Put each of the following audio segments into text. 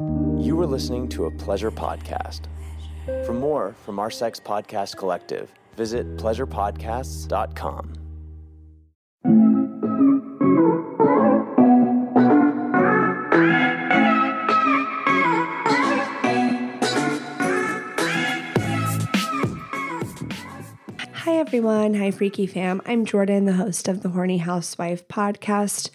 You are listening to a pleasure podcast. For more from our sex podcast collective, visit pleasurepodcasts.com. Hi, everyone. Hi, Freaky Fam. I'm Jordyn, the host of the Horny Housewife podcast.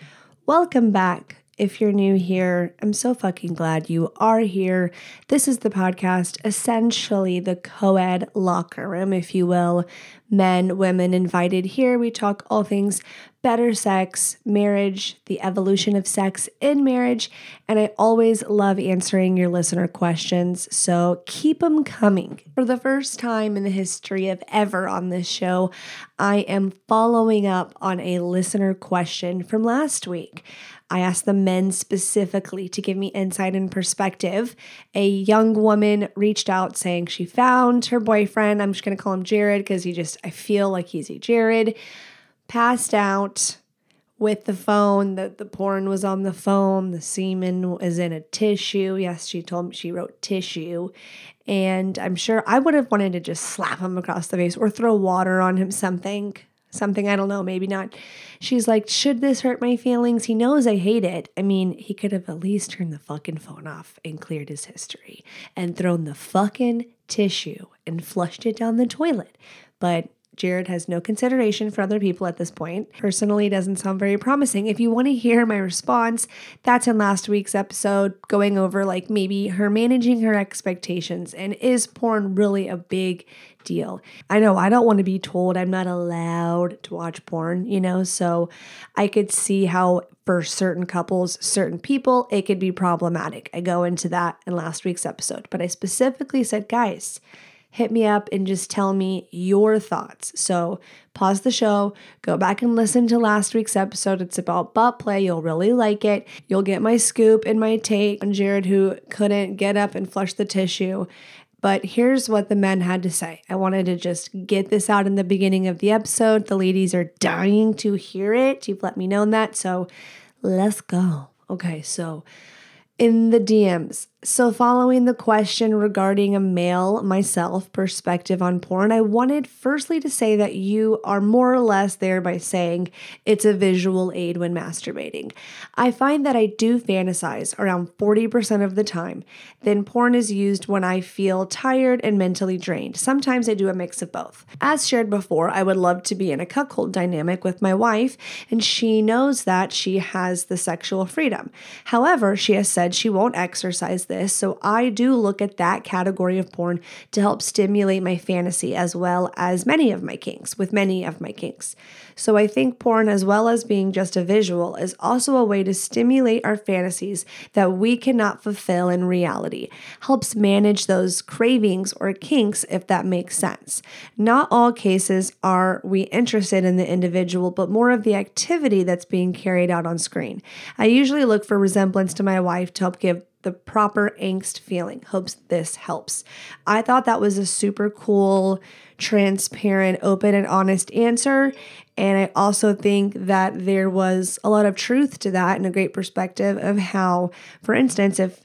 Welcome back. If you're new here, I'm so fucking glad you are here. This is the podcast, essentially the co ed locker room, if you will. Men, women invited here. We talk all things better sex, marriage, the evolution of sex in marriage, and I always love answering your listener questions, so keep them coming. For the first time in the history of ever on this show, I am following up on a listener question from last week. I asked the men specifically to give me insight and perspective. A young woman reached out saying she found her boyfriend. I'm just going to call him Jared because he just, I feel like he's a Jared passed out with the phone that the porn was on the phone the semen was in a tissue. Yes she told me she wrote tissue. And i'm sure i would have wanted to just slap him across the face or throw water on him something something i don't know maybe not. She's like should this hurt my feelings? He knows i hate it. I mean he could have at least turned the fucking phone off and cleared his history and thrown the fucking tissue and flushed it down the toilet. But Jared has no consideration for other people at this point. Personally, doesn't sound very promising. If you want to hear my response, that's in last week's episode, going over like maybe her managing her expectations and is porn really a big deal. I know I don't want to be told I'm not allowed to watch porn, you know, so I could see how for certain couples, certain people, it could be problematic. I go into that in last week's episode, but I specifically said, guys, hit me up and just tell me your thoughts. So pause the show, go back and listen to last week's episode. It's about butt play. You'll really like it. You'll get my scoop and my take on Jared who couldn't get up and flush the tissue. But here's what the men had to say. I wanted to just get this out in the beginning of the episode. The ladies are dying to hear it. You've let me know that. So let's go. Okay, so in the DMs, so, following the question regarding a male, myself, perspective on porn, I wanted firstly to say that you are more or less there by saying it's a visual aid when masturbating. I find that I do fantasize around 40% of the time. Then, porn is used when I feel tired and mentally drained. Sometimes I do a mix of both. As shared before, I would love to be in a cuckold dynamic with my wife, and she knows that she has the sexual freedom. However, she has said she won't exercise this this. So I do look at that category of porn to help stimulate my fantasy as well as many of my kinks, with many of my kinks. So I think porn, as well as being just a visual, is also a way to stimulate our fantasies that we cannot fulfill in reality, helps manage those cravings or kinks, if that makes sense. Not all cases are we interested in the individual, but more of the activity that's being carried out on screen. I usually look for resemblance to my wife to help give the proper angst feeling. Hopes this helps. I thought that was a super cool, transparent, open, and honest answer. And I also think that there was a lot of truth to that and a great perspective of how, for instance, if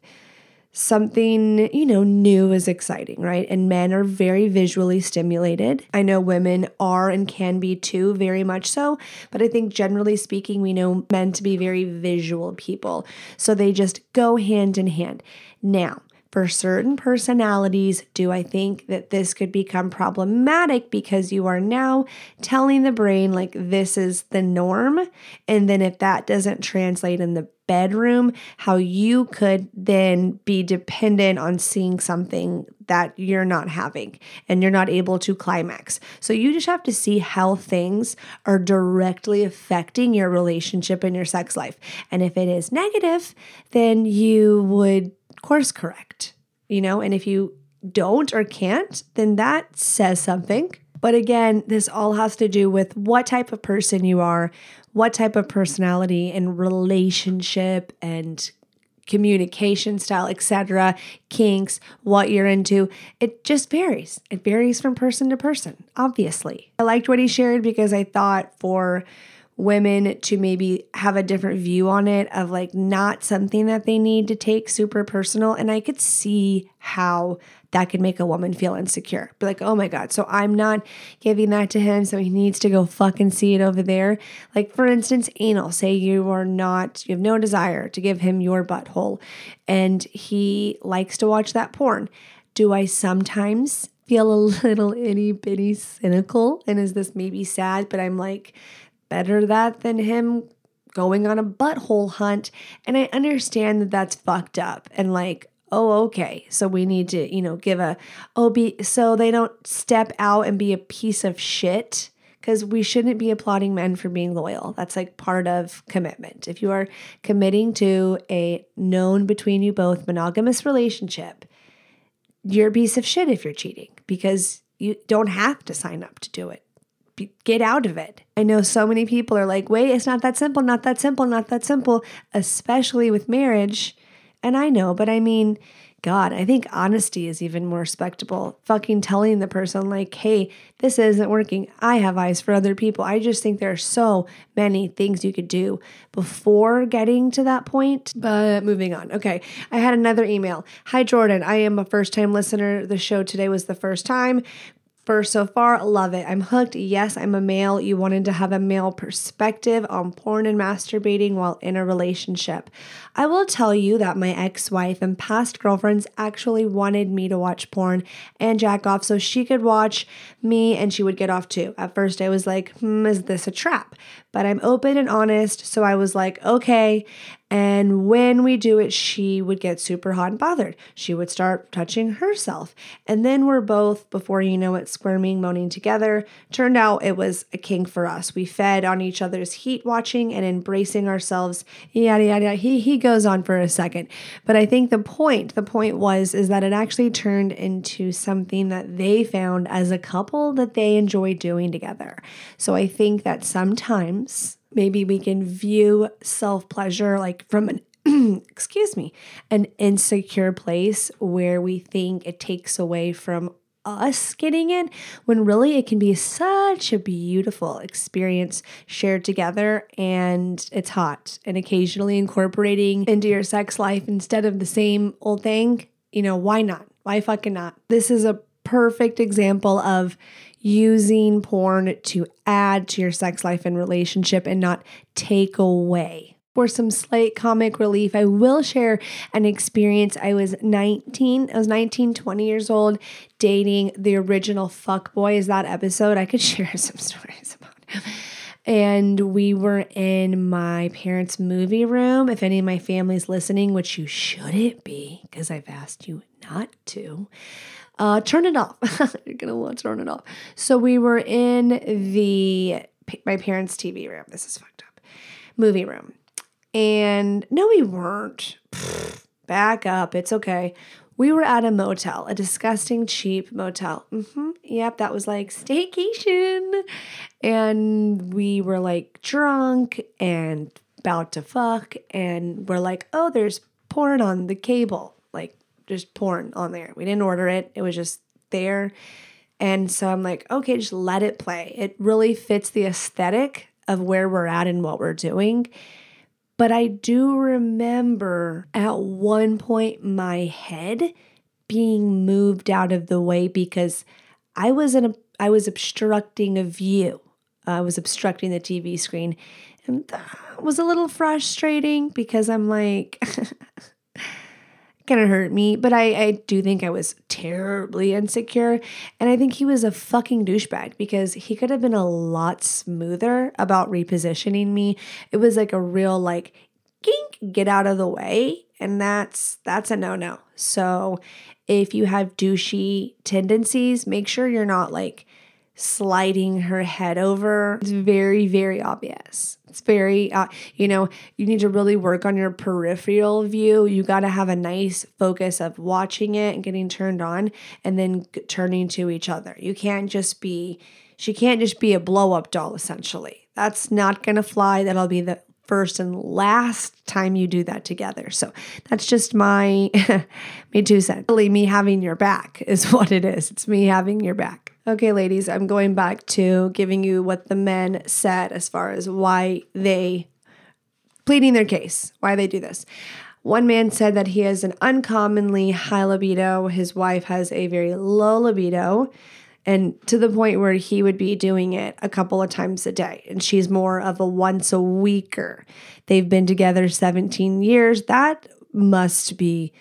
something, you know, new is exciting, right? And men are very visually stimulated. I know women are and can be too, very much so. But I think generally speaking, we know men to be very visual people. So they just go hand in hand. Now, for certain personalities, do I think that this could become problematic because you are now telling the brain, like, this is the norm? And then if that doesn't translate in the bedroom, how you could then be dependent on seeing something that you're not having and you're not able to climax. So you just have to see how things are directly affecting your relationship and your sex life. And if it is negative, then you would course correct, you know, and if you don't or can't, then that says something. But again, this all has to do with what type of person you are, what type of personality and relationship and communication style, etc., kinks, what you're into. It just varies. It varies from person to person, obviously. I liked what he shared because I thought for women to maybe have a different view on it of like not something that they need to take super personal. And I could see how that could make a woman feel insecure. Be like, oh my God, so I'm not giving that to him, so he needs to go fucking see it over there. Like, for instance, anal, say you are not, you have no desire to give him your butthole, and he likes to watch that porn. Do I sometimes feel a little itty bitty cynical? And is this maybe sad? But I'm like, better that than him going on a butthole hunt. And I understand that that's fucked up. And like, oh, okay. So we need to, you know, give a, oh, be, so they don't step out and be a piece of shit. Because we shouldn't be applauding men for being loyal. That's like part of commitment. If you are committing to a known between you both monogamous relationship, you're a piece of shit if you're cheating because you don't have to sign up to do it. Get out of it. I know so many people are like, wait, it's not that simple, not that simple, not that simple, especially with marriage and I know, but I mean, God, I think honesty is even more respectable. Fucking telling the person, like, hey, this isn't working. I have eyes for other people. I just think there are so many things you could do before getting to that point. But moving on. Okay. I had another email. Hi, Jordyn. I am a first time listener. The show today was the first time so far. Love it. I'm hooked. Yes, I'm a male. You wanted to have a male perspective on porn and masturbating while in a relationship. I will tell you that my ex wife and past girlfriends actually wanted me to watch porn and jack off so she could watch me and she would get off too. At first, I was like, hmm, is this a trap? But I'm open and honest. So I was like, okay. And when we do it, she would get super hot and bothered. She would start touching herself. And then we're both, before you know it, squirming, moaning together. Turned out it was a king for us. We fed on each other's heat watching and embracing ourselves. Yada, yada, yada. He, he goes on for a second. But I think the point, the point was, is that it actually turned into something that they found as a couple that they enjoy doing together. So I think that sometimes maybe we can view self pleasure like from an excuse me, an insecure place where we think it takes away from us getting in when really it can be such a beautiful experience shared together and it's hot and occasionally incorporating into your sex life instead of the same old thing. You know why not? Why fucking not? This is a perfect example of using porn to add to your sex life and relationship and not take away. For some slight comic relief, I will share an experience. I was 19, I was 19, 20 years old, dating the original fuck. Is that episode? I could share some stories about him. And we were in my parents' movie room. If any of my family's listening, which you shouldn't be, because I've asked you not to uh, turn it off. You're gonna want to turn it off. So we were in the my parents' TV room. This is fucked up. Movie room, and no, we weren't. back up. It's okay. We were at a motel, a disgusting cheap motel. Mm-hmm. Yep, that was like staycation, and we were like drunk and about to fuck, and we're like, oh, there's porn on the cable. Just porn on there. We didn't order it, it was just there. And so I'm like, okay, just let it play. It really fits the aesthetic of where we're at and what we're doing. But I do remember at one point my head being moved out of the way because I was in a I was obstructing a view. I was obstructing the TV screen. And that was a little frustrating because I'm like gonna hurt me, but I, I do think I was terribly insecure. And I think he was a fucking douchebag because he could have been a lot smoother about repositioning me. It was like a real like gink, get out of the way. And that's that's a no-no. So if you have douchey tendencies, make sure you're not like sliding her head over. It's very, very obvious. It's very, uh, you know, you need to really work on your peripheral view. You got to have a nice focus of watching it and getting turned on and then turning to each other. You can't just be, she can't just be a blow up doll, essentially. That's not going to fly. That'll be the first and last time you do that together. So that's just my, me two cents. Really, me having your back is what it is. It's me having your back. Okay, ladies, I'm going back to giving you what the men said as far as why they pleading their case, why they do this. One man said that he has an uncommonly high libido. His wife has a very low libido, and to the point where he would be doing it a couple of times a day. And she's more of a once a weeker. They've been together 17 years. That must be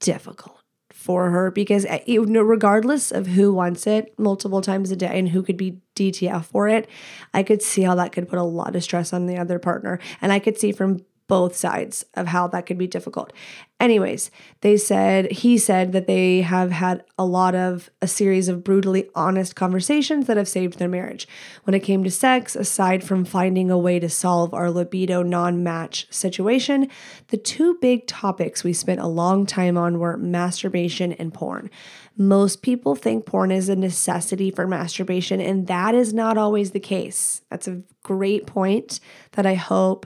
difficult for her because eh, regardless of who wants it multiple times a day and who could be DTF for it, I could see how that could put a lot of stress on the other partner. And I could see from both sides of how that could be difficult. Anyways, they said, he said that they have had a lot of a series of brutally honest conversations that have saved their marriage. When it came to sex, aside from finding a way to solve our libido non match situation, the two big topics we spent a long time on were masturbation and porn. Most people think porn is a necessity for masturbation, and that is not always the case. That's a great point that I hope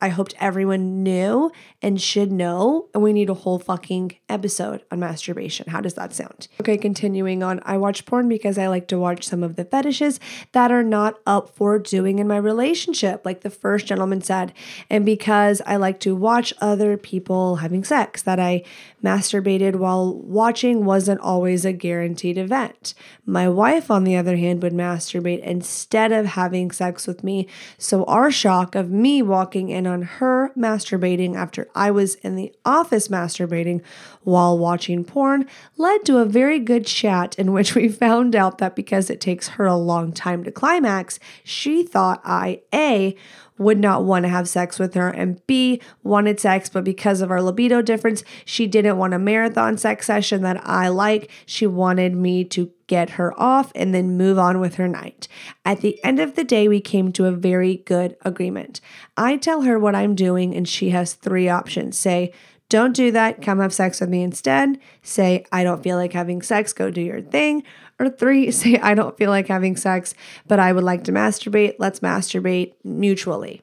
I hoped everyone knew and should know. And we need a whole fucking episode on masturbation. How does that sound? Okay, continuing on. I watch porn because I like to watch some of the fetishes that are not up for doing in my relationship, like the first gentleman said. And because I like to watch other people having sex, that I masturbated while watching wasn't always a guaranteed event. My wife, on the other hand, would masturbate instead of having sex with me. So our shock of me walking in on her masturbating after I was in the office masturbating while watching porn led to a very good chat in which we found out that because it takes her a long time to climax, she thought I A would not want to have sex with her, and B, wanted sex, but because of our libido difference, she didn't want a marathon sex session that I like. She wanted me to get her off and then move on with her night. At the end of the day, we came to a very good agreement. I tell her what I'm doing, and she has three options say, don't do that, come have sex with me instead. Say, I don't feel like having sex, go do your thing. Or three, say, I don't feel like having sex, but I would like to masturbate. Let's masturbate mutually.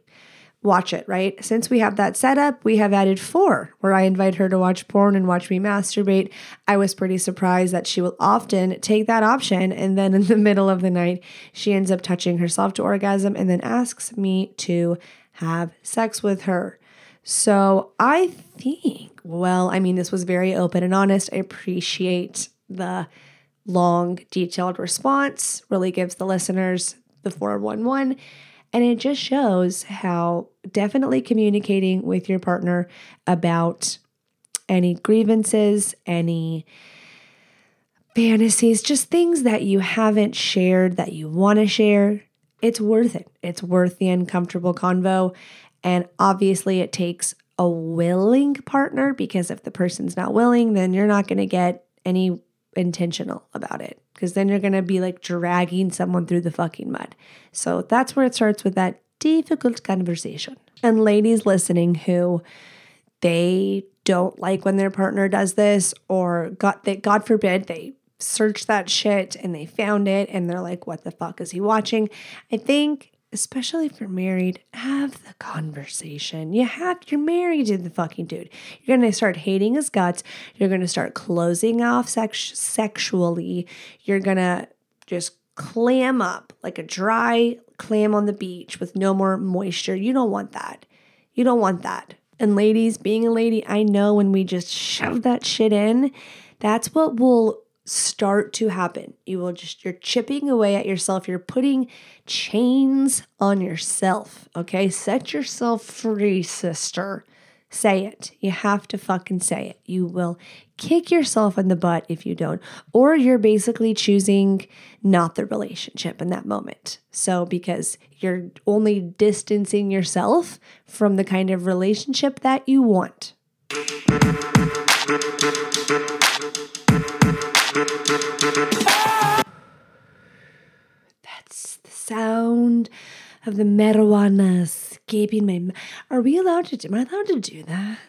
Watch it, right? Since we have that set up, we have added four where I invite her to watch porn and watch me masturbate. I was pretty surprised that she will often take that option. And then in the middle of the night, she ends up touching herself to orgasm and then asks me to have sex with her. So I think, well, I mean, this was very open and honest. I appreciate the long, detailed response, really gives the listeners the 411. And it just shows how definitely communicating with your partner about any grievances, any fantasies, just things that you haven't shared that you want to share, it's worth it. It's worth the uncomfortable convo. And obviously, it takes a willing partner because if the person's not willing, then you're not going to get any intentional about it because then you're going to be like dragging someone through the fucking mud. So that's where it starts with that difficult conversation. And ladies listening who they don't like when their partner does this or God that God forbid they search that shit and they found it and they're like what the fuck is he watching? I think especially if you're married, have the conversation. You have, you're married to the fucking dude. You're going to start hating his guts. You're going to start closing off sex- sexually. You're going to just clam up like a dry clam on the beach with no more moisture. You don't want that. You don't want that. And ladies, being a lady, I know when we just shove that shit in, that's what will start to happen. You will just, you're chipping away at yourself. You're putting chains on yourself. Okay. Set yourself free, sister. Say it. You have to fucking say it. You will kick yourself in the butt if you don't, or you're basically choosing not the relationship in that moment. So, because you're only distancing yourself from the kind of relationship that you want. Sound of the marijuana escaping my. Are we allowed to? Do, am I allowed to do that?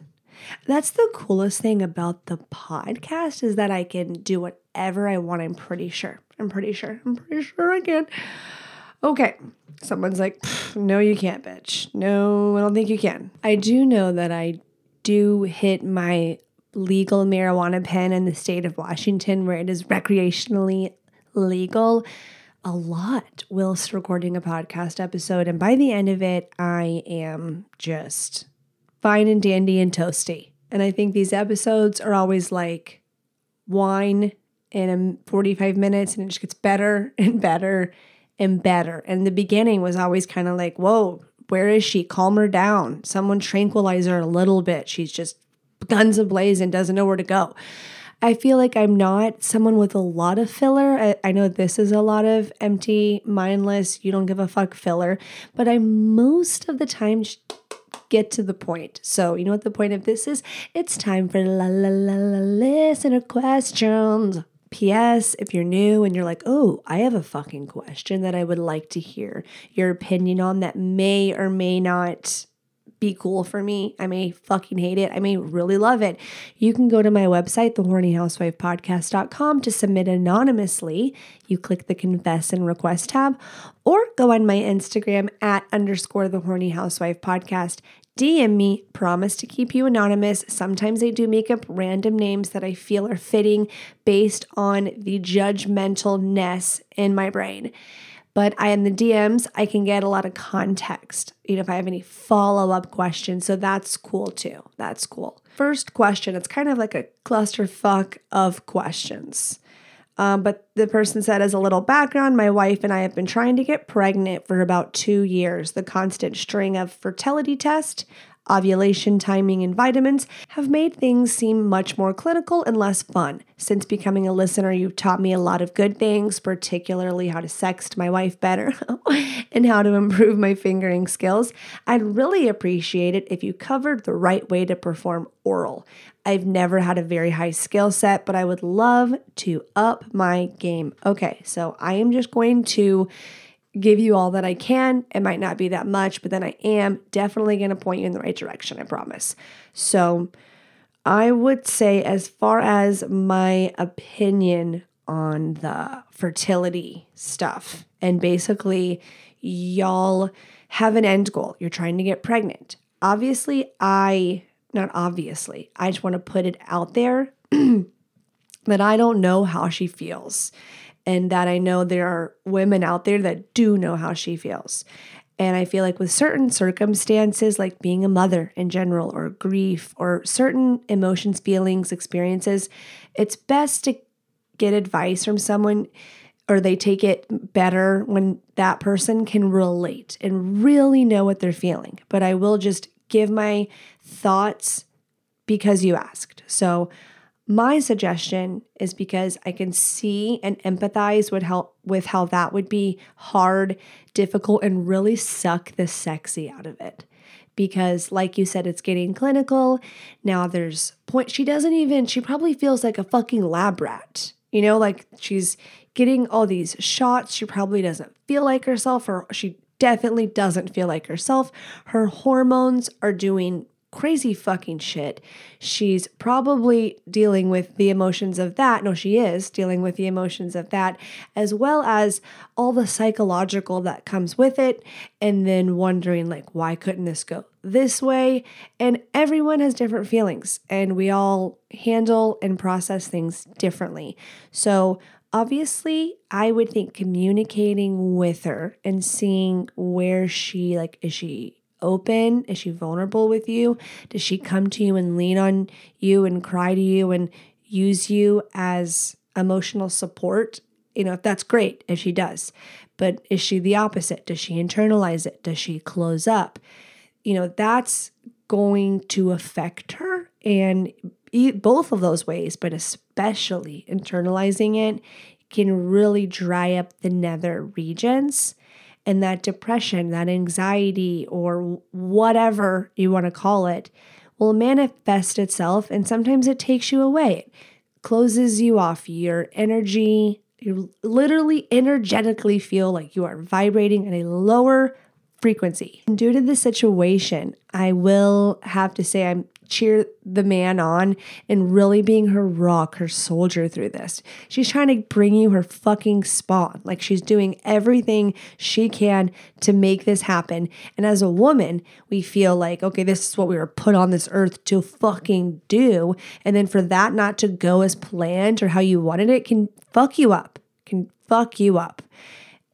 That's the coolest thing about the podcast is that I can do whatever I want. I'm pretty sure. I'm pretty sure. I'm pretty sure I can. Okay. Someone's like, no, you can't, bitch. No, I don't think you can. I do know that I do hit my legal marijuana pen in the state of Washington where it is recreationally legal a lot whilst recording a podcast episode. And by the end of it, I am just fine and dandy and toasty. And I think these episodes are always like wine in 45 minutes and it just gets better and better and better. And the beginning was always kind of like, whoa, where is she? Calm her down. Someone tranquilize her a little bit. She's just guns ablaze and doesn't know where to go. I feel like I'm not someone with a lot of filler. I, I, know this is a lot of empty, mindless, you don't give a fuck filler, but I most of the time get to the point. So, you know what the point of this is? It's time for la la la la listener questions. P.S. If you're new and you're like, oh, I have a fucking question that I would like to hear your opinion on that may or may not be cool for me. I may fucking hate it. I may really love it. You can go to my website, thehornyhousewifepodcast.com, to submit anonymously. You click the confess and request tab, or go on my Instagram at underscore the horny housewife podcast. DM me, promise to keep you anonymous. Sometimes I do make up random names that I feel are fitting based on the judgmentalness in my brain. But I in the DMs, I can get a lot of context, you know, if I have any follow-up questions. So that's cool too. That's cool. First question, it's kind of like a clusterfuck of questions. Um, but the person said, as a little background, my wife and I have been trying to get pregnant for about two years. The constant string of fertility tests, ovulation timing, and vitamins have made things seem much more clinical and less fun. Since becoming a listener, you've taught me a lot of good things, particularly how to sext my wife better and how to improve my fingering skills. I'd really appreciate it if you covered the right way to perform oral. I've never had a very high skill set, but I would love to up my game. Okay, so I am just going to give you all that I can. It might not be that much, but then I am definitely going to point you in the right direction, I promise. So, I would say, as far as my opinion on the fertility stuff, and basically, y'all have an end goal. You're trying to get pregnant. Obviously, I, not obviously, I just want to put it out there that I don't know how she feels and that I know there are women out there that do know how she feels. And I feel like with certain circumstances, like being a mother in general, or grief, or certain emotions, feelings, experiences, it's best to get advice from someone or they take it better when that person can relate and really know what they're feeling. But I will just give my thoughts because you asked. So my suggestion is because I can see and empathize with how with how that would be hard, difficult, and really suck the sexy out of it. Because, like you said, it's getting clinical. Now there's point she doesn't even, she probably feels like a fucking lab rat. You know, like she's getting all these shots. She probably doesn't feel like herself, or she definitely doesn't feel like herself. Her hormones are doing crazy fucking shit. She's probably dealing with the emotions of that. No, she is dealing with the emotions of that, as well as all the psychological that comes with it. And then wondering, like, why couldn't this go this way? And everyone has different feelings, and we all handle and process things differently. So, obviously i would think communicating with her and seeing where she like is she open? Is she vulnerable with you? Does she come to you and lean on you and cry to you and use you as emotional support? You know, if that's great, if she does. But is she the opposite? Does she internalize it? Does she close up? You know, that's going to affect her and both of those ways, but especially internalizing it can really dry up the nether regions and that depression, that anxiety, or whatever you want to call it, will manifest itself. And sometimes it takes you away, it closes you off. Your energy, you literally energetically feel like you are vibrating at a lower frequency. And due to the situation, I will have to say I'm cheer the man on and really being her rock, her soldier through this. She's trying to bring you her fucking spawn. Like she's doing everything she can to make this happen. And as a woman, we feel like, okay, this is what we were put on this earth to fucking do. And then for that not to go as planned or how you wanted it can fuck you up, can fuck you up.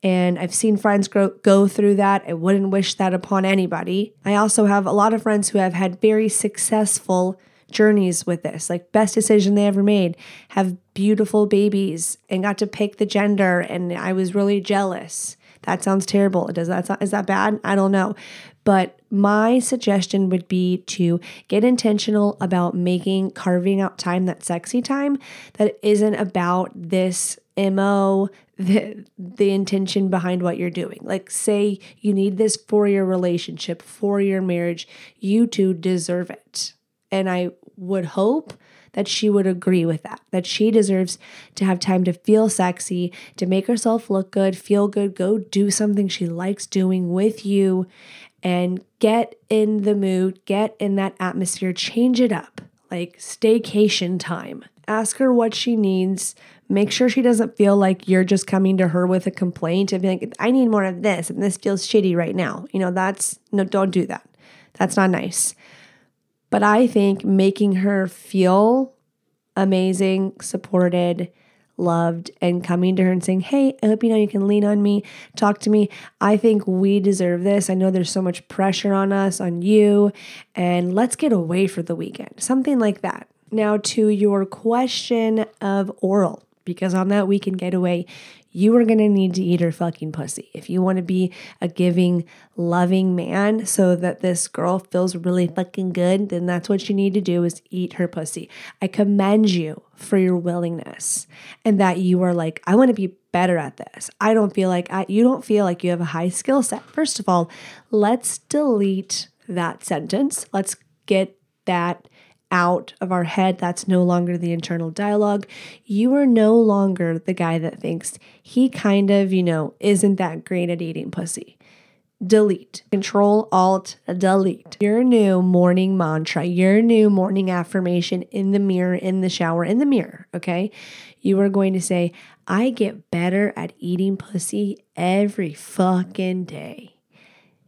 And I've seen friends grow, go through that. I wouldn't wish that upon anybody. I also have a lot of friends who have had very successful journeys with this, like best decision they ever made, have beautiful babies and got to pick the gender. And I was really jealous. That sounds terrible. Does that is that bad? I don't know. But my suggestion would be to get intentional about making carving out time, that sexy time, that isn't about this MO, the, the intention behind what you're doing. Like, say you need this for your relationship, for your marriage, you two deserve it. And I would hope that she would agree with that, that she deserves to have time to feel sexy, to make herself look good, feel good, go do something she likes doing with you, and get in the mood, get in that atmosphere, change it up, like staycation time. Ask her what she needs. Make sure she doesn't feel like you're just coming to her with a complaint and be like, I need more of this and this feels shitty right now. You know, that's no, don't do that. That's not nice. But I think making her feel amazing, supported, loved, and coming to her and saying, Hey, I hope you know you can lean on me, talk to me. I think we deserve this. I know there's so much pressure on us, on you, and let's get away for the weekend. Something like that. Now, to your question of oral, because on that weekend getaway, you are going to need to eat her fucking pussy. If you want to be a giving, loving man so that this girl feels really fucking good, then that's what you need to do is eat her pussy. I commend you for your willingness and that you are like, I want to be better at this. I don't feel like I, you don't feel like you have a high skill set. First of all, let's delete that sentence. Let's get that out of our head. That's no longer the internal dialogue. You are no longer the guy that thinks he kind of, you know, isn't that great at eating pussy. Delete. Control Alt Delete. Your new morning mantra, your new morning affirmation in the mirror, in the shower, in the mirror, okay? You are going to say, I get better at eating pussy every fucking day.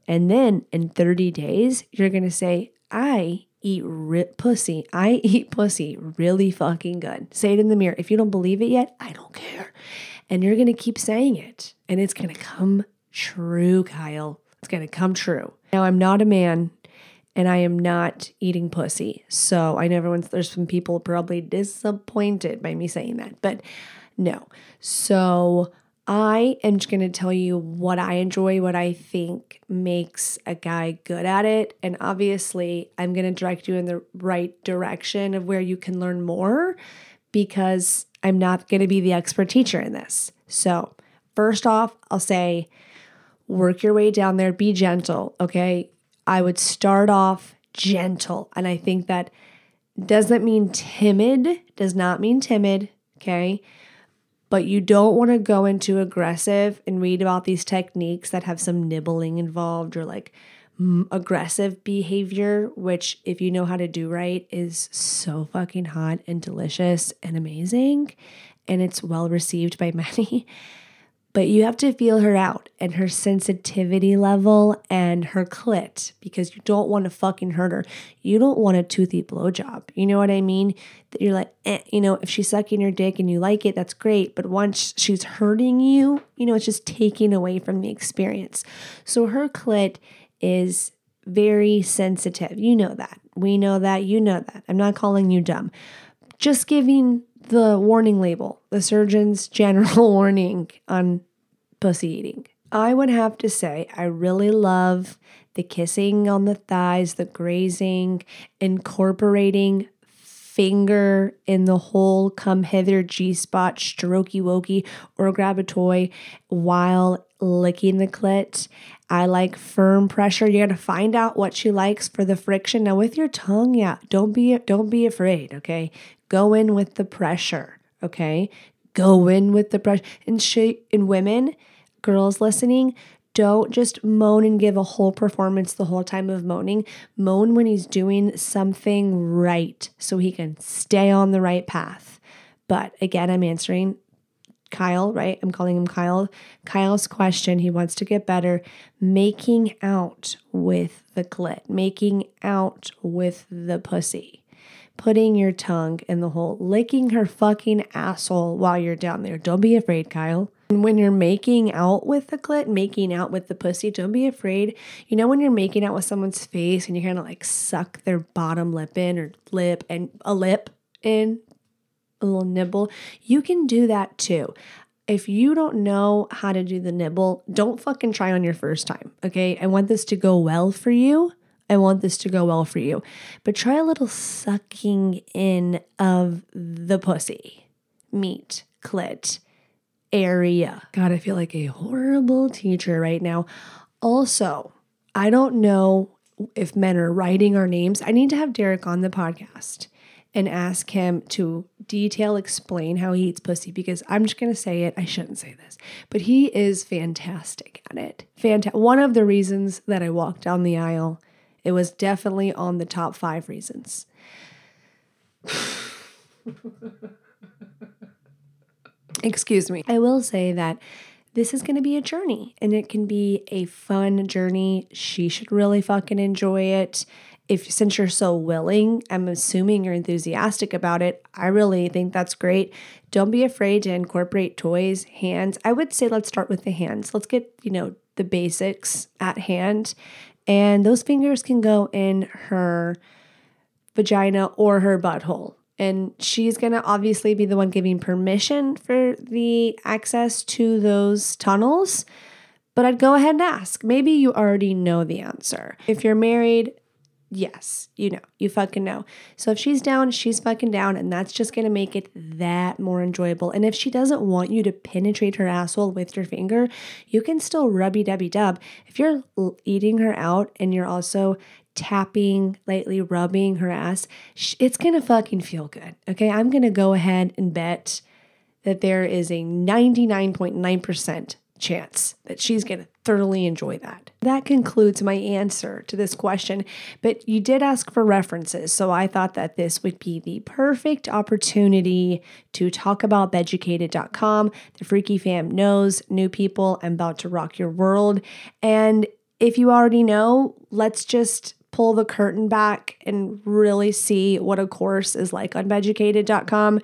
And then in 30 days, you're going to say, I eat ri- pussy. I eat pussy really fucking good. Say it in the mirror. If you don't believe it yet, I don't care. And you're going to keep saying it. And it's going to come true, Kyle. It's going to come true. Now, I'm not a man and I am not eating pussy. So I know everyone's, there's some people probably disappointed by me saying that, but no. So I am just going to tell you what I enjoy, what I think makes a guy good at it. And obviously, I'm going to direct you in the right direction of where you can learn more because I'm not going to be the expert teacher in this. So, first off, I'll say work your way down there, be gentle, okay? I would start off gentle. And I think that doesn't mean timid, does not mean timid, okay? But you don't want to go into aggressive and read about these techniques that have some nibbling involved or like aggressive behavior, which, if you know how to do right, is so fucking hot and delicious and amazing. And it's well received by many but you have to feel her out and her sensitivity level and her clit because you don't want to fucking hurt her. You don't want a toothy blowjob. You know what I mean? That you're like, eh, you know, if she's sucking your dick and you like it, that's great. But once she's hurting you, you know, it's just taking away from the experience. So her clit is very sensitive. You know that. We know that. You know that. I'm not calling you dumb. Just giving the warning label, the surgeon's general warning on pussy eating. I would have to say, I really love the kissing on the thighs, the grazing, incorporating finger in the whole come hither G spot, strokey wokey, or grab a toy while licking the clit. I like firm pressure. You gotta find out what she likes for the friction. Now with your tongue, yeah, don't be don't be afraid, okay? Go in with the pressure, okay? Go in with the pressure. And she in women, girls listening, don't just moan and give a whole performance the whole time of moaning. Moan when he's doing something right so he can stay on the right path. But again, I'm answering Kyle, right? I'm calling him Kyle. Kyle's question, he wants to get better, making out with the clit, making out with the pussy putting your tongue in the hole, licking her fucking asshole while you're down there. Don't be afraid, Kyle. And when you're making out with the clit, making out with the pussy, don't be afraid. You know, when you're making out with someone's face and you kind of like suck their bottom lip in or lip and a lip in, a little nibble, you can do that too. If you don't know how to do the nibble, don't fucking try on your first time. Okay. I want this to go well for you. I want this to go well for you. But try a little sucking in of the pussy, meat, clit area. God, I feel like a horrible teacher right now. Also, I don't know if men are writing our names. I need to have Derek on the podcast and ask him to detail explain how he eats pussy because I'm just going to say it. I shouldn't say this, but he is fantastic at it. Fanta- One of the reasons that I walked down the aisle, it was definitely on the top five reasons. Excuse me. I will say that this is going to be a journey and it can be a fun journey. She should really fucking enjoy it. If since you're so willing, I'm assuming you're enthusiastic about it. I really think that's great. Don't be afraid to incorporate toys, hands. I would say let's start with the hands. Let's get, you know, the basics at hand. And those fingers can go in her vagina or her butthole and she's going to obviously be the one giving permission for the access to those tunnels. But I'd go ahead and ask. Maybe you already know the answer. If you're married, yes, you know, you fucking know. So if she's down, she's fucking down, and that's just gonna make it that more enjoyable. And if she doesn't want you to penetrate her asshole with your finger, you can still rubby dubby dub. If you're eating her out and you're also tapping, lightly rubbing her ass, it's gonna fucking feel good. Okay, I'm gonna go ahead and bet that there is a 99.9% chance that she's gonna thoroughly enjoy that. That concludes my answer to this question, but you did ask for references, so I thought that this would be the perfect opportunity to talk about beducated.com. The Freaky Fam knows new people. I'm about to rock your world. And if you already know, let's just pull the curtain back and really see what a course is like on beducated.com.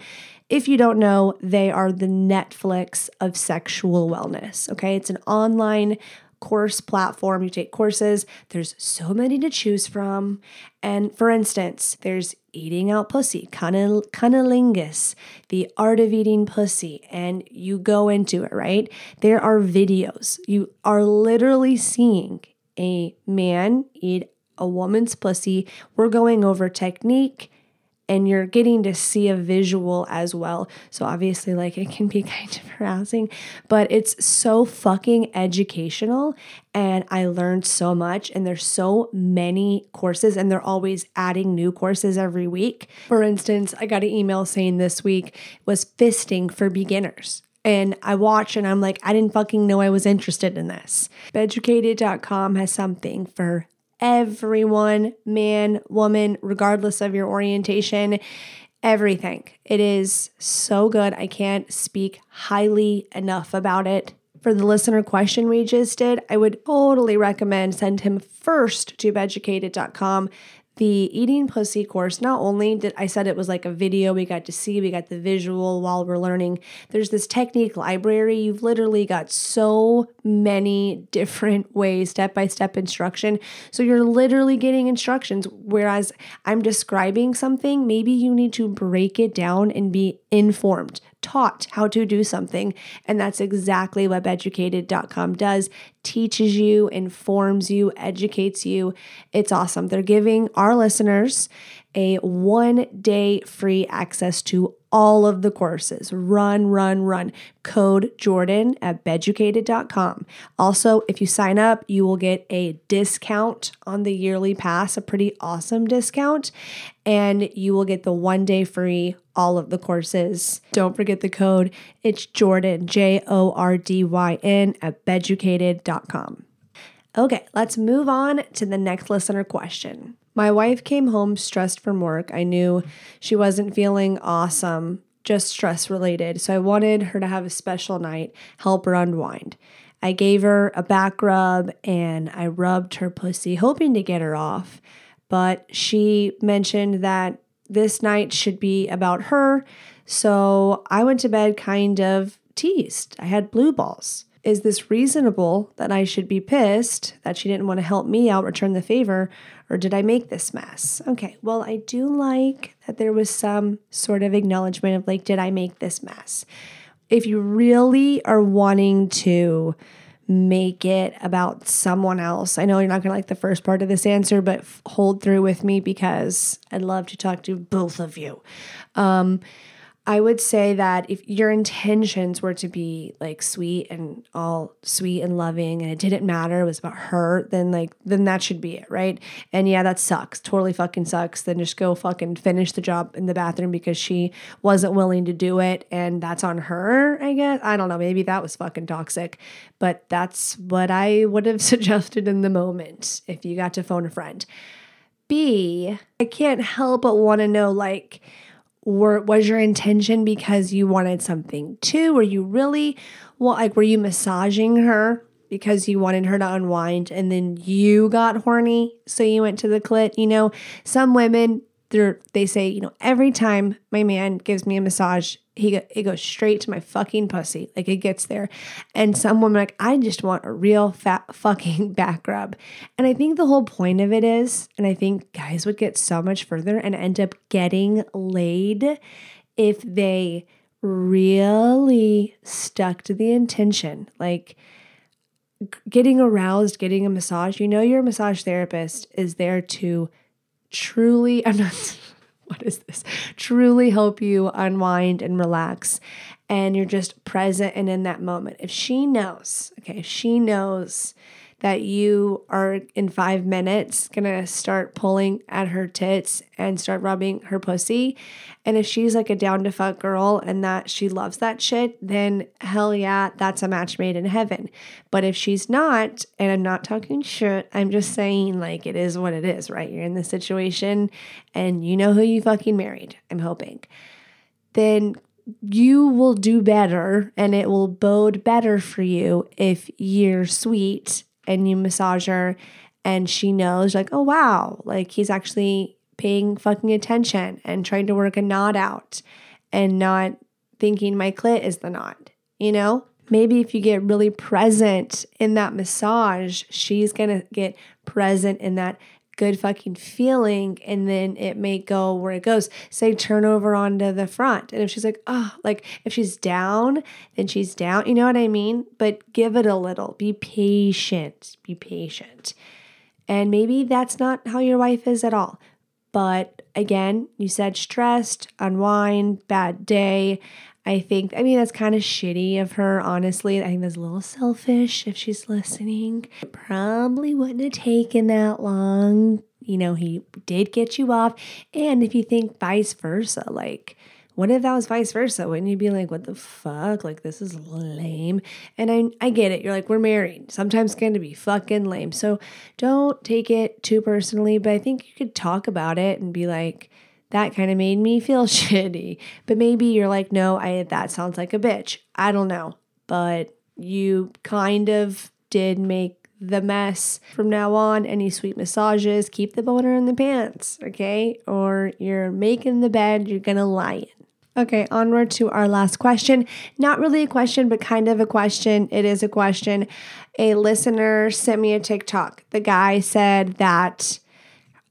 If you don't know, they are the Netflix of sexual wellness. Okay. It's an online course platform. You take courses, there's so many to choose from. And for instance, there's eating out pussy, cunnilingus, the art of eating pussy, and you go into it, right? There are videos. You are literally seeing a man eat a woman's pussy. We're going over technique and you're getting to see a visual as well. So obviously, like it can be kind of harassing, but it's so fucking educational. And I learned so much. And there's so many courses, and they're always adding new courses every week. For instance, I got an email saying this week was fisting for beginners. And I watch and I'm like, I didn't fucking know I was interested in this. Beducated.com has something for everyone, man, woman, regardless of your orientation, everything. It is so good. I can't speak highly enough about it. For the listener question we just did, I would totally recommend send him first to beducated.com the eating pussy course not only did i said it was like a video we got to see we got the visual while we're learning. There's this technique library. You've literally got so many different ways step by step instruction. So you're literally getting instructions whereas i'm describing something maybe you need to break it down and be informed taught how to do something. And that's exactly what beducated.com does teaches you, informs you, educates you. It's awesome. They're giving our listeners a one day free access to all of the courses. Run, run, run. Code Jordyn at beducated.com. Also, if you sign up, you will get a discount on the yearly pass, a pretty awesome discount, and you will get the one day free all of the courses. Don't forget the code. It's Jordyn, J O R D Y N at beducated.com. Okay, let's move on to the next listener question. My wife came home stressed from work. I knew she wasn't feeling awesome, just stress related. So I wanted her to have a special night, help her unwind. I gave her a back rub and I rubbed her pussy, hoping to get her off. But she mentioned that this night should be about her. So I went to bed kind of teased. I had blue balls. Is this reasonable that I should be pissed that she didn't want to help me out, return the favor, or did I make this mess? Okay, well, I do like that there was some sort of acknowledgement of like, did I make this mess? If you really are wanting to make it about someone else, I know you're not going to like the first part of this answer, but f- hold through with me because I'd love to talk to both of you. Um, I would say that if your intentions were to be like sweet and all sweet and loving and it didn't matter, it was about her, then like then that should be it, right? And yeah, that sucks. Totally fucking sucks. Then just go fucking finish the job in the bathroom because she wasn't willing to do it and that's on her, I guess. I don't know, maybe that was fucking toxic, but that's what I would have suggested in the moment if you got to phone a friend. B, I can't help but want to know like were was your intention because you wanted something too? Were you really well like were you massaging her because you wanted her to unwind and then you got horny so you went to the clit? You know, some women they they say, you know, every time my man gives me a massage, he it goes straight to my fucking pussy. Like it gets there. And some women like, I just want a real fat fucking back rub. And I think the whole point of it is, and I think guys would get so much further and end up getting laid if they really stuck to the intention. Like getting aroused, getting a massage. You know your massage therapist is there to truly, I'm not, what is this? Truly help you unwind and relax. And you're just present and in that moment. If she knows, okay, if she knows that you are in five minutes gonna start pulling at her tits and start rubbing her pussy. And if she's like a down to fuck girl and that she loves that shit, then hell yeah, that's a match made in heaven. But if she's not, and I'm not talking shit, I'm just saying like it is what it is, right? You're in this situation and you know who you fucking married, I'm hoping. Then you will do better and it will bode better for you if you're sweet and you massage her and she knows like oh wow like he's actually paying fucking attention and trying to work a knot out and not thinking my clit is the knot you know? Maybe if you get really present in that massage she's gonna get present in that good fucking feeling and then it may go where it goes. Say turn over onto the front. And if she's like, oh, like if she's down, then she's down. You know what I mean? But give it a little. Be patient. Be patient. And maybe that's not how your wife is at all. But again, you said stressed, unwind, bad day. I think, I mean, that's kind of shitty of her, honestly. I think that's a little selfish if she's listening. Probably wouldn't have taken that long. You know, he did get you off. And if you think vice versa, like, what if that was vice versa? Wouldn't you be like, what the fuck? Like, this is lame. And I, I get it. You're like, we're married. Sometimes it's going to be fucking lame. So don't take it too personally. But I think you could talk about it and be like, that kind of made me feel shitty. But maybe you're like, no, I that sounds like a bitch. I don't know. But you kind of did make the mess. From now on, any sweet massages, keep the boner in the pants, okay? Or you're making the bed, you're gonna lie in. Okay, onward to our last question. Not really a question, but kind of a question. It is a question. A listener sent me a TikTok. The guy said that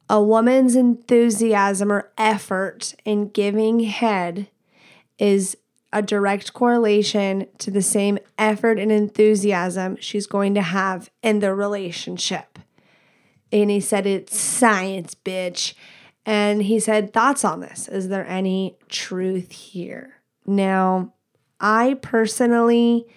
a woman's enthusiasm or effort in giving head is a direct correlation to the same effort and enthusiasm she's going to have in the relationship. And he said, It's science, bitch. And he said, Thoughts on this? Is there any truth here? Now, I personally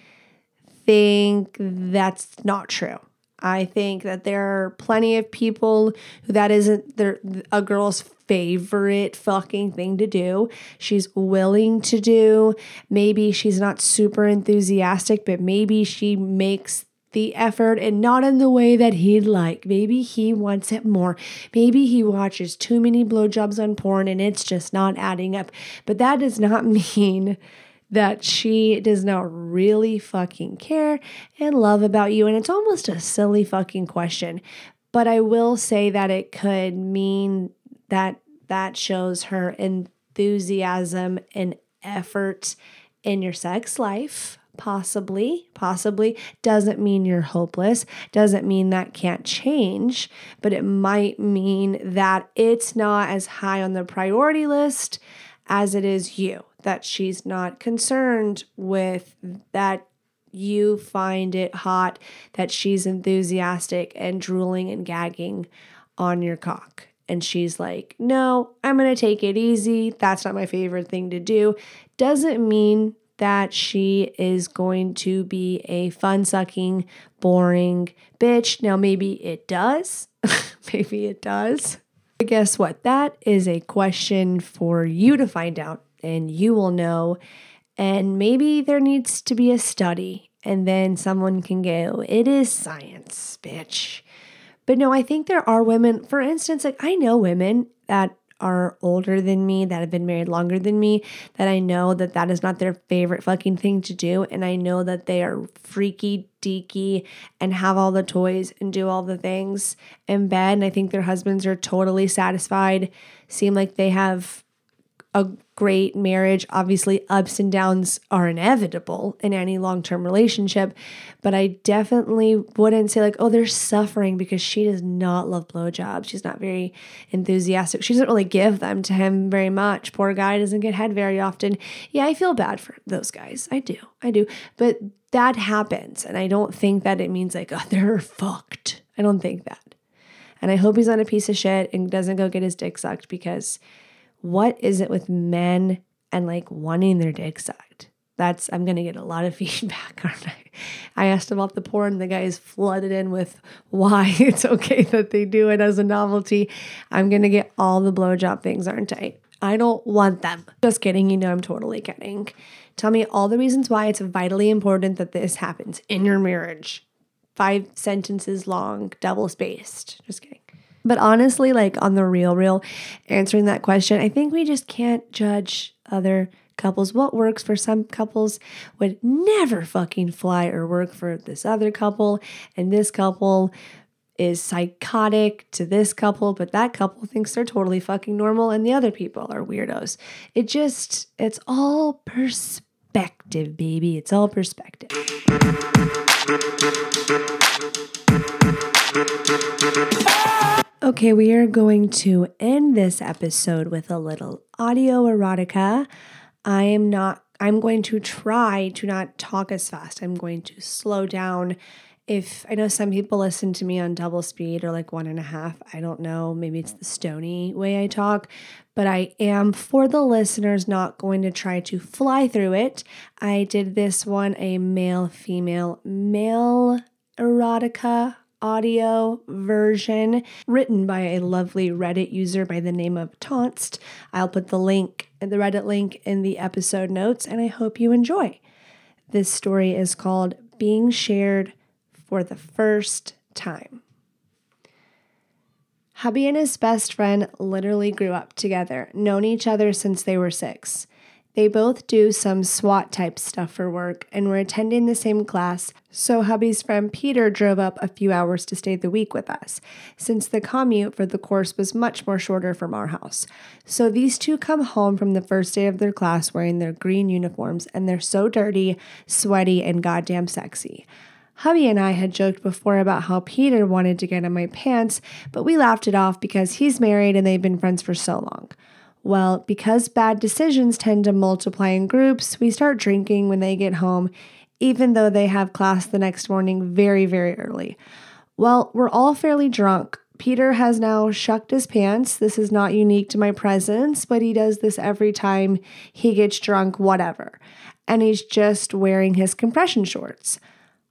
think that's not true. I think that there are plenty of people who that isn't their a girl's favorite fucking thing to do. She's willing to do. Maybe she's not super enthusiastic, but maybe she makes the effort and not in the way that he'd like. Maybe he wants it more. Maybe he watches too many blowjobs on porn and it's just not adding up. But that does not mean that she does not really fucking care and love about you. And it's almost a silly fucking question. But I will say that it could mean that that shows her enthusiasm and effort in your sex life. Possibly, possibly doesn't mean you're hopeless, doesn't mean that can't change, but it might mean that it's not as high on the priority list as it is you, that she's not concerned with that you find it hot, that she's enthusiastic and drooling and gagging on your cock. And she's like, no, I'm going to take it easy. That's not my favorite thing to do. Doesn't mean that she is going to be a fun sucking, boring bitch. Now, maybe it does. maybe it does. But guess what? That is a question for you to find out, and you will know. And maybe there needs to be a study, and then someone can go, it is science, bitch. But no, I think there are women, for instance, like I know women that are older than me, that have been married longer than me, that I know that that is not their favorite fucking thing to do. And I know that they are freaky deaky and have all the toys and do all the things in bed. And I think their husbands are totally satisfied, seem like they have a great marriage. Obviously, ups and downs are inevitable in any long term relationship, but I definitely wouldn't say, like, oh, they're suffering because she does not love blowjobs. She's not very enthusiastic. She doesn't really give them to him very much. Poor guy doesn't get head very often. Yeah, I feel bad for those guys. I do. I do. But that happens. And I don't think that it means like, oh, they're fucked. I don't think that. And I hope he's not a piece of shit and doesn't go get his dick sucked because what is it with men and like wanting their dick sucked? That's I'm gonna get a lot of feedback, aren't I? I asked about the porn. The guy is flooded in with why it's okay that they do it as a novelty. I'm gonna get all the blowjob things, aren't I? I don't want them. Just kidding. You know I'm totally kidding. Tell me all the reasons why it's vitally important that this happens in your marriage. Five sentences long, double spaced. Just kidding. But honestly, like on the real, real, answering that question, I think we just can't judge other couples. What works for some couples would never fucking fly or work for this other couple. And this couple is psychotic to this couple, but that couple thinks they're totally fucking normal and the other people are weirdos. It just, it's all perspective, baby. It's all perspective. Okay, we are going to end this episode with a little audio erotica. I am not, I'm going to try to not talk as fast. I'm going to slow down. If I know some people listen to me on double speed or like one and a half, I don't know. Maybe it's the stony way I talk, but I am for the listeners not going to try to fly through it. I did this one a male female male erotica audio version written by a lovely Reddit user by the name of Tonste. I'll put the link, the Reddit link, in the episode notes, and I hope you enjoy. This story is called Being Shared for the First Time. Hubby and his best friend literally grew up together, known each other since they were six. They both do some SWAT type stuff for work and were attending the same class, so hubby's friend Peter drove up a few hours to stay the week with us, since the commute for the course was much more shorter from our house. So these two come home from the first day of their class wearing their green uniforms, and they're so dirty, sweaty, and goddamn sexy. Hubby and I had joked before about how Peter wanted to get in my pants, but we laughed it off because he's married and they've been friends for so long. Well, because bad decisions tend to multiply in groups, we start drinking when they get home, even though they have class the next morning very, very early. Well, we're all fairly drunk. Peter has now shucked his pants. This is not unique to my presence, but he does this every time he gets drunk, whatever. And he's just wearing his compression shorts.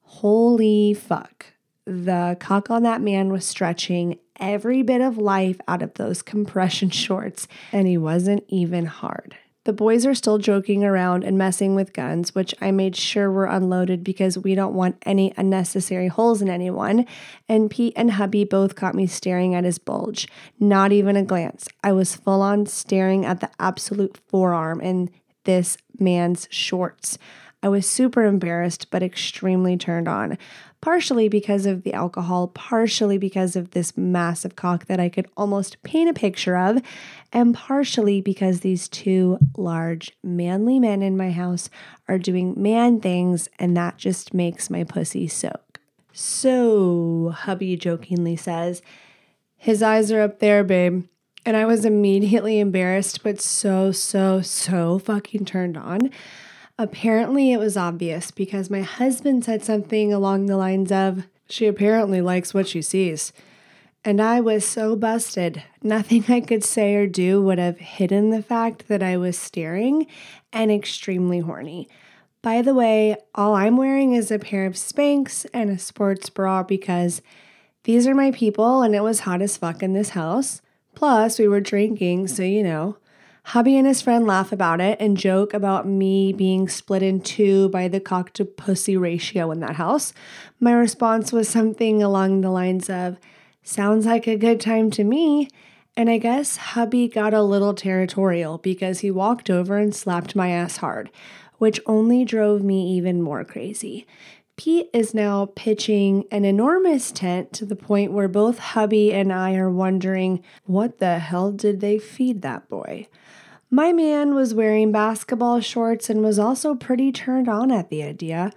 Holy fuck. The cock on that man was stretching every bit of life out of those compression shorts, and he wasn't even hard. The boys are still joking around and messing with guns, which I made sure were unloaded because we don't want any unnecessary holes in anyone. And Pete and hubby both caught me staring at his bulge. Not even a glance. I was full on staring at the absolute forearm in this man's shorts. I was super embarrassed, but extremely turned on. Partially because of the alcohol, partially because of this massive cock that I could almost paint a picture of, and partially because these two large, manly men in my house are doing man things, and that just makes my pussy soak. So, hubby jokingly says, His eyes are up there, babe. And I was immediately embarrassed, but so, so, so fucking turned on. Apparently, it was obvious because my husband said something along the lines of, She apparently likes what she sees. And I was so busted. Nothing I could say or do would have hidden the fact that I was staring and extremely horny. By the way, all I'm wearing is a pair of Spanx and a sports bra because these are my people and it was hot as fuck in this house. Plus, we were drinking, so you know. Hubby and his friend laugh about it and joke about me being split in two by the cock to pussy ratio in that house. My response was something along the lines of, Sounds like a good time to me. And I guess hubby got a little territorial because he walked over and slapped my ass hard, which only drove me even more crazy. Pete is now pitching an enormous tent to the point where both hubby and I are wondering what the hell did they feed that boy? My man was wearing basketball shorts and was also pretty turned on at the idea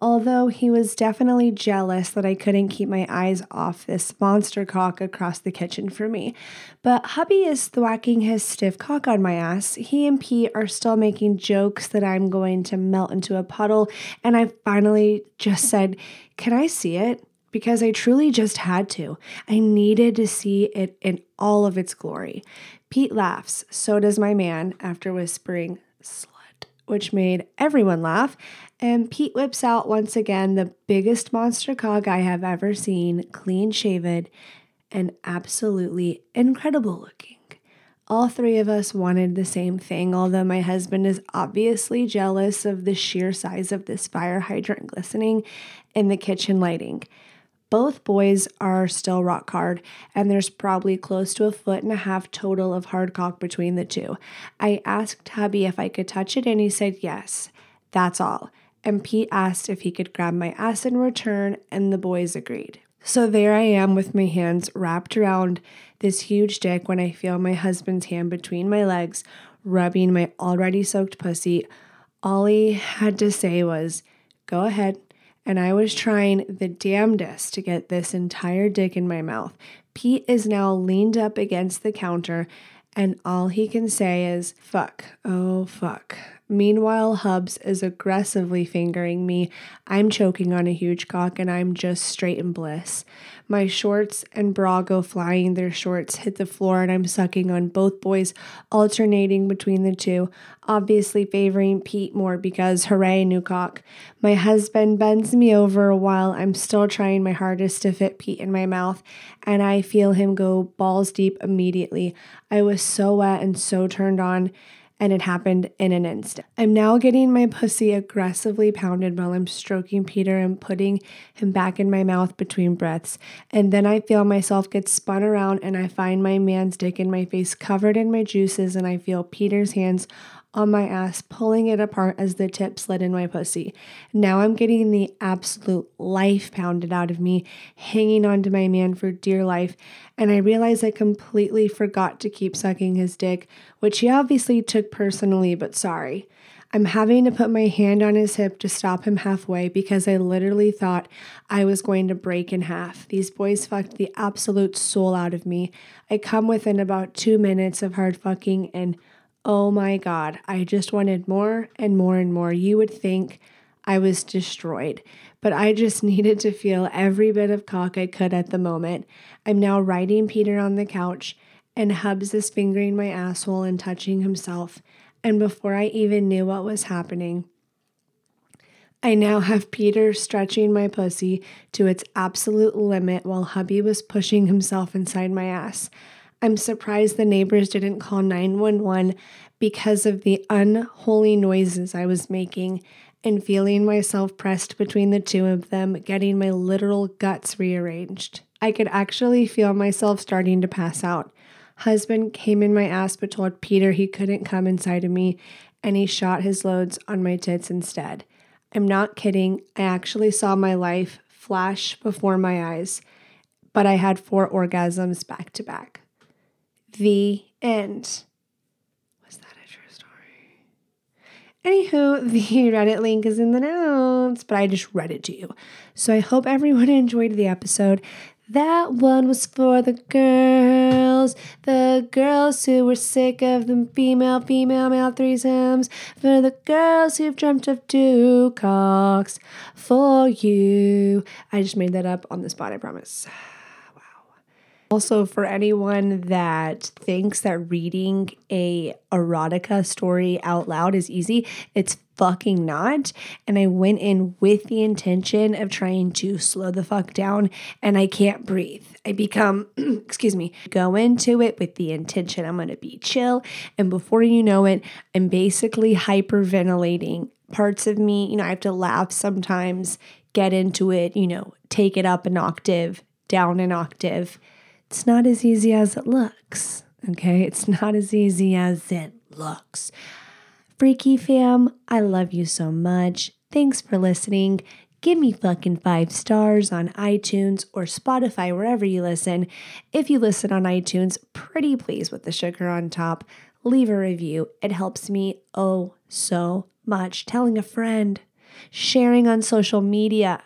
although he was definitely jealous that I couldn't keep my eyes off this monster cock across the kitchen for me. But hubby is thwacking his stiff cock on my ass. He and Pete are still making jokes that I'm going to melt into a puddle, and I finally just said, Can I see it? Because I truly just had to. I needed to see it in all of its glory. Pete laughs, so does my man, after whispering, slut, which made everyone laugh. And Pete whips out once again the biggest monster cog I have ever seen, clean shaven and absolutely incredible looking. All three of us wanted the same thing, although my husband is obviously jealous of the sheer size of this fire hydrant glistening in the kitchen lighting. Both boys are still rock hard, and there's probably close to a foot and a half total of hard cock between the two. I asked hubby if I could touch it, and he said yes. That's all and Pete asked if he could grab my ass in return, and the boys agreed. So there I am with my hands wrapped around this huge dick when I feel my husband's hand between my legs, rubbing my already soaked pussy. All he had to say was, Go ahead. And I was trying the damnedest to get this entire dick in my mouth. Pete is now leaned up against the counter, and all he can say is, Fuck, oh, fuck. Meanwhile, Hubs is aggressively fingering me. I'm choking on a huge cock and I'm just straight in bliss. My shorts and bra go flying, their shorts hit the floor, and I'm sucking on both boys, alternating between the two, obviously favoring Pete more because hooray, new cock. My husband bends me over while I'm still trying my hardest to fit Pete in my mouth, and I feel him go balls deep immediately. I was so wet and so turned on and it happened in an instant. I'm now getting my pussy aggressively pounded while I'm stroking Peter and putting him back in my mouth between breaths. And then I feel myself get spun around and I find my man's dick in my face covered in my juices and I feel Peter's hands on my ass, pulling it apart as the tip slid in my pussy. Now I'm getting the absolute life pounded out of me, hanging onto my man for dear life, and I realize I completely forgot to keep sucking his dick, which he obviously took personally, but sorry. I'm having to put my hand on his hip to stop him halfway because I literally thought I was going to break in half. These boys fucked the absolute soul out of me. I come within about two minutes of hard fucking and Oh my God, I just wanted more and more and more. You would think I was destroyed, but I just needed to feel every bit of cock I could at the moment. I'm now riding Peter on the couch, and Hubs is fingering my asshole and touching himself. And before I even knew what was happening, I now have Peter stretching my pussy to its absolute limit while hubby was pushing himself inside my ass. I'm surprised the neighbors didn't call 911 because of the unholy noises I was making and feeling myself pressed between the two of them, getting my literal guts rearranged. I could actually feel myself starting to pass out. Husband came in my ass but told Peter he couldn't come inside of me and he shot his loads on my tits instead. I'm not kidding. I actually saw my life flash before my eyes, but I had four orgasms back to back. The end. Was that a true story? Anywho, the Reddit link is in the notes, but I just read it to you. So I hope everyone enjoyed the episode. That one was for the girls, the girls who were sick of the female, female, male threesomes, for the girls who've dreamt of two cocks, for you. I just made that up on the spot, I promise. Also, for anyone that thinks that reading a erotica story out loud is easy, it's fucking not. And I went in with the intention of trying to slow the fuck down, and I can't breathe. I become, excuse me, go into it with the intention I'm gonna be chill. And before you know it, I'm basically hyperventilating. Parts of me, you know, I have to laugh sometimes, get into it, you know, take it up an octave, down an octave it's not as easy as it looks. Okay. It's not as easy as it looks. Freaky fam, I love you so much. Thanks for listening. Give me fucking five stars on iTunes or Spotify, wherever you listen. If you listen on iTunes, pretty please with the sugar on top. Leave a review. It helps me oh so much. Telling a friend, sharing on social media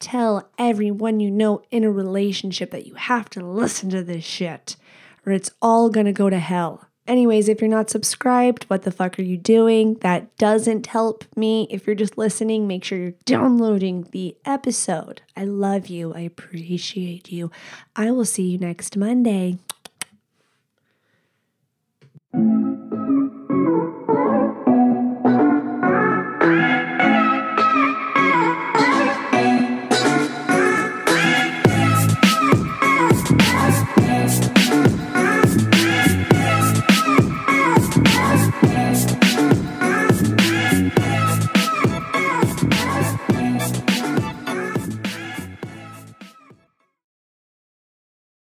Tell everyone you know in a relationship that you have to listen to this shit, or it's all gonna go to hell. Anyways, if you're not subscribed, what the fuck are you doing? That doesn't help me. If you're just listening, make sure you're downloading the episode. I love you. I appreciate you. I will see you next Monday.